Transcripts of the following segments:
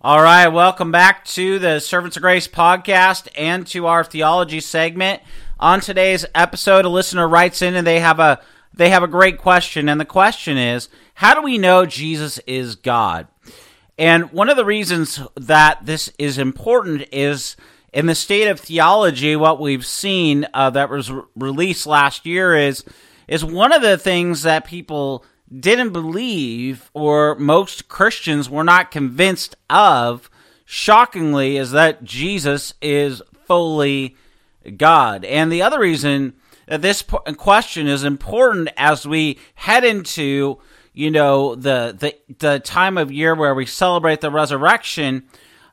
All right, welcome back to the Servants of Grace podcast and to our theology segment. On today's episode, a listener writes in and they have a they have a great question and the question is, how do we know Jesus is God? And one of the reasons that this is important is in the state of theology what we've seen uh, that was re- released last year is is one of the things that people didn't believe or most Christians were not convinced of, shockingly, is that Jesus is fully God. And the other reason that this question is important as we head into you know the the the time of year where we celebrate the resurrection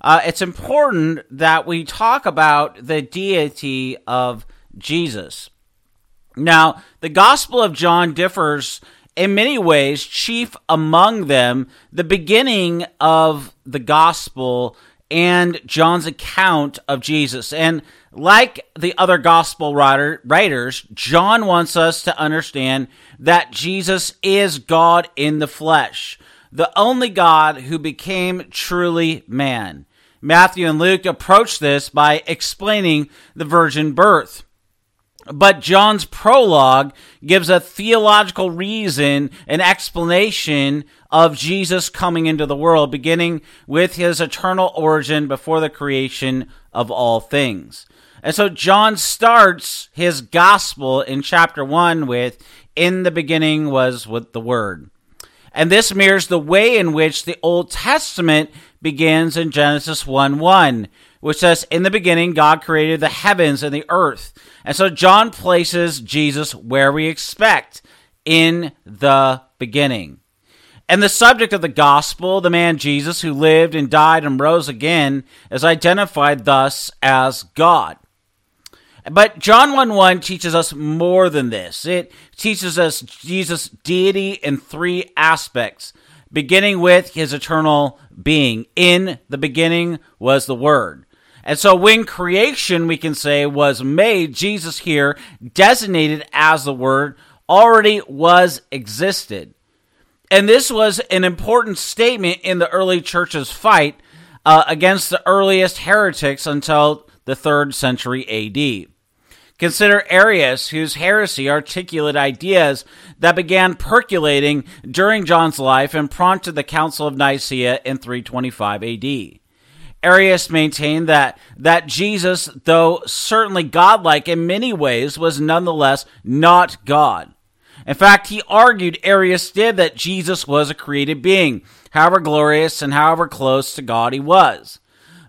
uh, it's important that we talk about the deity of Jesus. Now, the Gospel of John differs in many ways, chief among them, the beginning of the gospel and John's account of Jesus. And like the other gospel writer, writers, John wants us to understand that Jesus is God in the flesh, the only God who became truly man. Matthew and Luke approach this by explaining the virgin birth. But John's prologue gives a theological reason, an explanation of Jesus coming into the world, beginning with his eternal origin before the creation of all things. And so John starts his gospel in chapter 1 with, In the beginning was with the Word. And this mirrors the way in which the Old Testament begins in Genesis 1 1, which says, In the beginning, God created the heavens and the earth. And so John places Jesus where we expect, in the beginning. And the subject of the gospel, the man Jesus who lived and died and rose again, is identified thus as God. But John 1 1 teaches us more than this. It teaches us Jesus' deity in three aspects, beginning with his eternal being. In the beginning was the Word. And so when creation, we can say, was made, Jesus here, designated as the Word, already was existed. And this was an important statement in the early church's fight uh, against the earliest heretics until the third century AD. Consider Arius, whose heresy articulated ideas that began percolating during John's life and prompted the Council of Nicaea in 325 AD. Arius maintained that, that Jesus, though certainly godlike in many ways, was nonetheless not God. In fact, he argued, Arius did, that Jesus was a created being, however glorious and however close to God he was.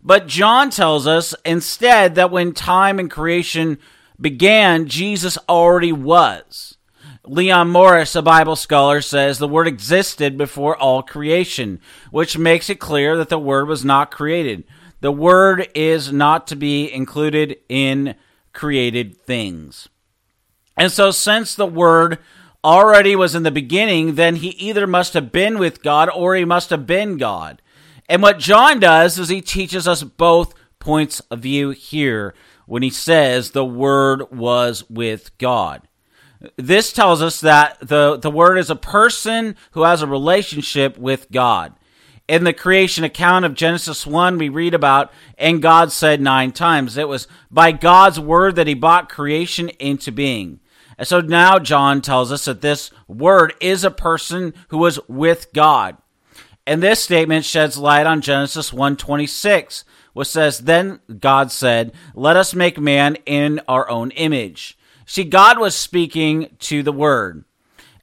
But John tells us instead that when time and creation began, Jesus already was. Leon Morris, a Bible scholar, says the Word existed before all creation, which makes it clear that the Word was not created. The Word is not to be included in created things. And so, since the Word already was in the beginning, then he either must have been with God or he must have been God. And what John does is he teaches us both points of view here when he says the Word was with God. This tells us that the, the Word is a person who has a relationship with God. In the creation account of Genesis 1, we read about, and God said nine times. It was by God's word that he brought creation into being. And so now John tells us that this word is a person who was with God. And this statement sheds light on Genesis 126, which says, Then God said, Let us make man in our own image. See, God was speaking to the Word.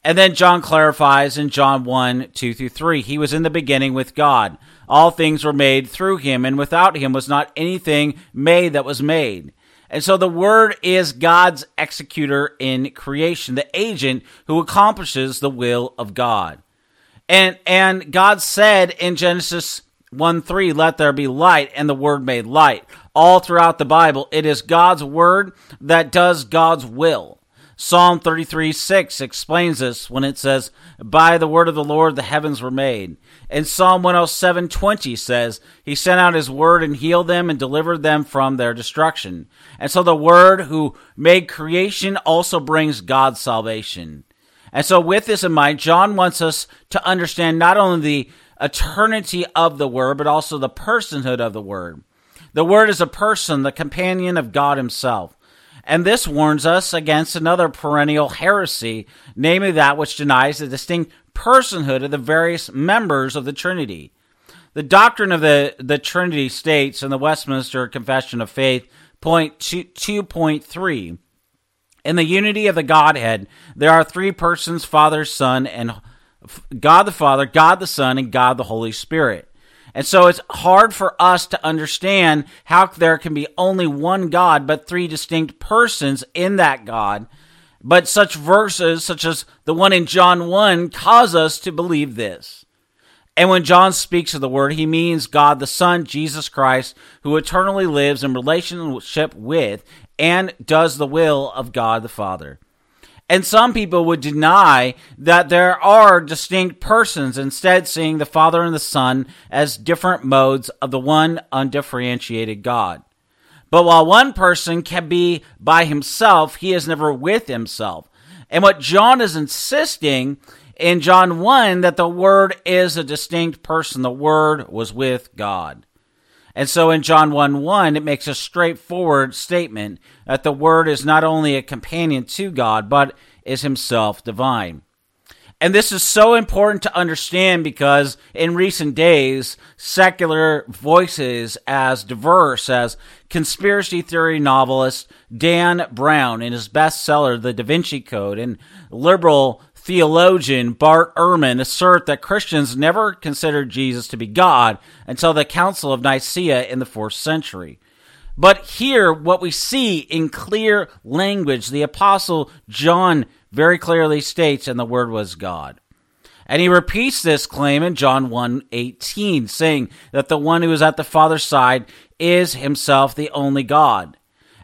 And then John clarifies in John 1 2 through 3 He was in the beginning with God. All things were made through him, and without him was not anything made that was made. And so the Word is God's executor in creation, the agent who accomplishes the will of God. And, and God said in Genesis 1 3, let there be light, and the word made light. All throughout the Bible, it is God's word that does God's will. Psalm 33 6 explains this when it says, By the word of the Lord the heavens were made. And Psalm 107 20 says, He sent out His word and healed them and delivered them from their destruction. And so the word who made creation also brings God's salvation. And so, with this in mind, John wants us to understand not only the eternity of the Word, but also the personhood of the Word. The Word is a person, the companion of God Himself. And this warns us against another perennial heresy, namely that which denies the distinct personhood of the various members of the Trinity. The doctrine of the, the Trinity states in the Westminster Confession of Faith, point 2.3 in the unity of the Godhead, there are three persons Father, Son, and God the Father, God the Son, and God the Holy Spirit. And so it's hard for us to understand how there can be only one God, but three distinct persons in that God. But such verses, such as the one in John 1, cause us to believe this. And when John speaks of the Word, he means God the Son, Jesus Christ, who eternally lives in relationship with and does the will of God the Father. And some people would deny that there are distinct persons, instead, seeing the Father and the Son as different modes of the one undifferentiated God. But while one person can be by himself, he is never with himself. And what John is insisting in John 1 that the Word is a distinct person, the Word was with God. And so in John 1 1, it makes a straightforward statement that the Word is not only a companion to God, but is himself divine. And this is so important to understand because in recent days, secular voices as diverse as conspiracy theory novelist Dan Brown in his bestseller, The Da Vinci Code, and liberal theologian Bart Ehrman assert that Christians never considered Jesus to be God until the Council of Nicaea in the fourth century. But here, what we see in clear language, the Apostle John very clearly states, and the Word was God. And he repeats this claim in John 1 18, saying that the one who is at the Father's side is himself the only God.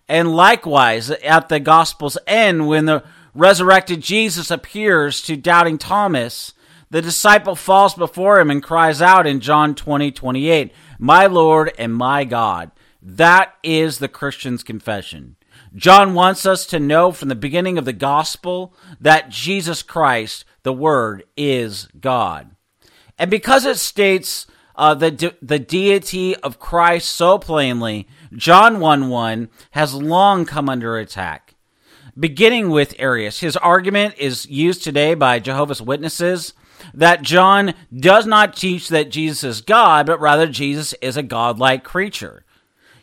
And likewise, at the Gospel's end, when the resurrected Jesus appears to doubting Thomas, the disciple falls before him and cries out in John 20, 28, My Lord and my God. That is the Christian's confession. John wants us to know from the beginning of the gospel that Jesus Christ, the Word, is God. And because it states uh, the, de- the deity of Christ so plainly, John 1 1 has long come under attack beginning with Arius. His argument is used today by Jehovah's Witnesses that John does not teach that Jesus is God, but rather Jesus is a godlike creature.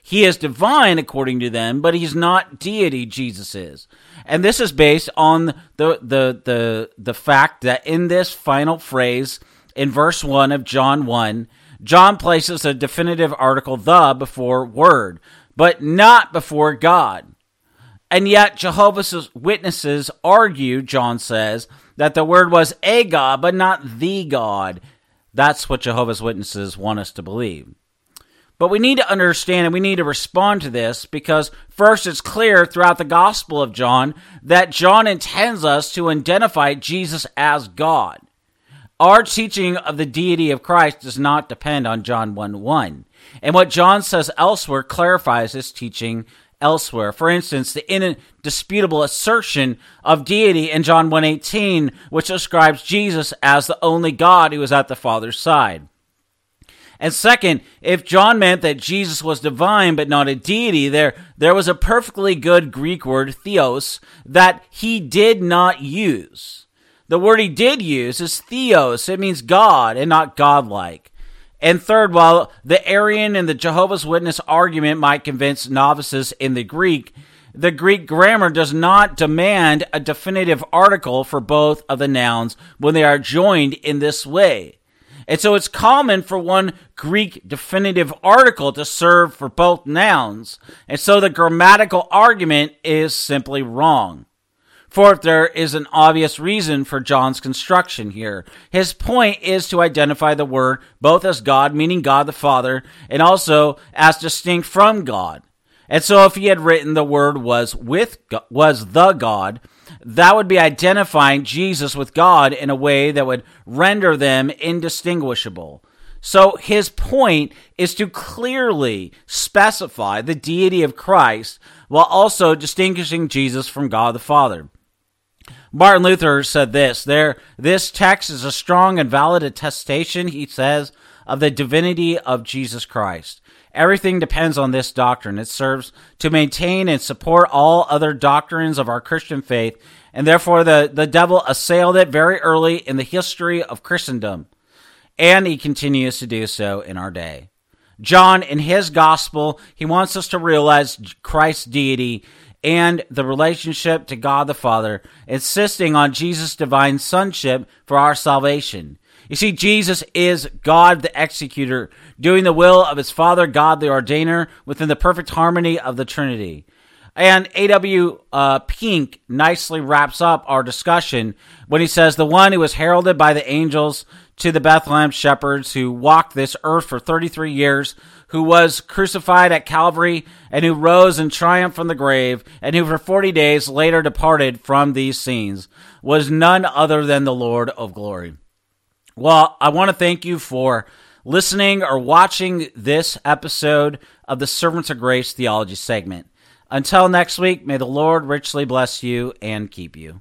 He is divine according to them, but he's not deity, Jesus is. And this is based on the, the, the, the fact that in this final phrase, in verse 1 of John 1, John places a definitive article, the, before word, but not before God. And yet, Jehovah's Witnesses argue, John says, that the word was a God, but not the God. That's what Jehovah's Witnesses want us to believe. But we need to understand and we need to respond to this because, first, it's clear throughout the Gospel of John that John intends us to identify Jesus as God. Our teaching of the deity of Christ does not depend on John 1 1. And what John says elsewhere clarifies this teaching elsewhere. For instance, the indisputable assertion of deity in John 1:18, which describes Jesus as the only God who is at the Father's side. And second, if John meant that Jesus was divine but not a deity, there, there was a perfectly good Greek word, theios, that he did not use. The word he did use is theos. It means God and not godlike. And third, while the Arian and the Jehovah's Witness argument might convince novices in the Greek, the Greek grammar does not demand a definitive article for both of the nouns when they are joined in this way. And so it's common for one Greek definitive article to serve for both nouns. And so the grammatical argument is simply wrong. Fourth, there is an obvious reason for John's construction here. His point is to identify the Word both as God, meaning God the Father, and also as distinct from God. And so if he had written the Word was with was the God, that would be identifying Jesus with God in a way that would render them indistinguishable. So his point is to clearly specify the deity of Christ while also distinguishing Jesus from God the Father. Martin Luther said this there this text is a strong and valid attestation he says of the divinity of Jesus Christ. Everything depends on this doctrine. It serves to maintain and support all other doctrines of our Christian faith and therefore the, the devil assailed it very early in the history of Christendom and he continues to do so in our day. John in his gospel he wants us to realize Christ's deity and the relationship to God the Father, insisting on Jesus' divine sonship for our salvation. You see, Jesus is God the executor, doing the will of his Father, God the ordainer, within the perfect harmony of the Trinity. And A.W. Uh, Pink nicely wraps up our discussion when he says, The one who was heralded by the angels to the Bethlehem shepherds who walked this earth for 33 years, who was crucified at Calvary, and who rose in triumph from the grave, and who for 40 days later departed from these scenes, was none other than the Lord of glory. Well, I want to thank you for listening or watching this episode of the Servants of Grace Theology segment. Until next week, may the Lord richly bless you and keep you.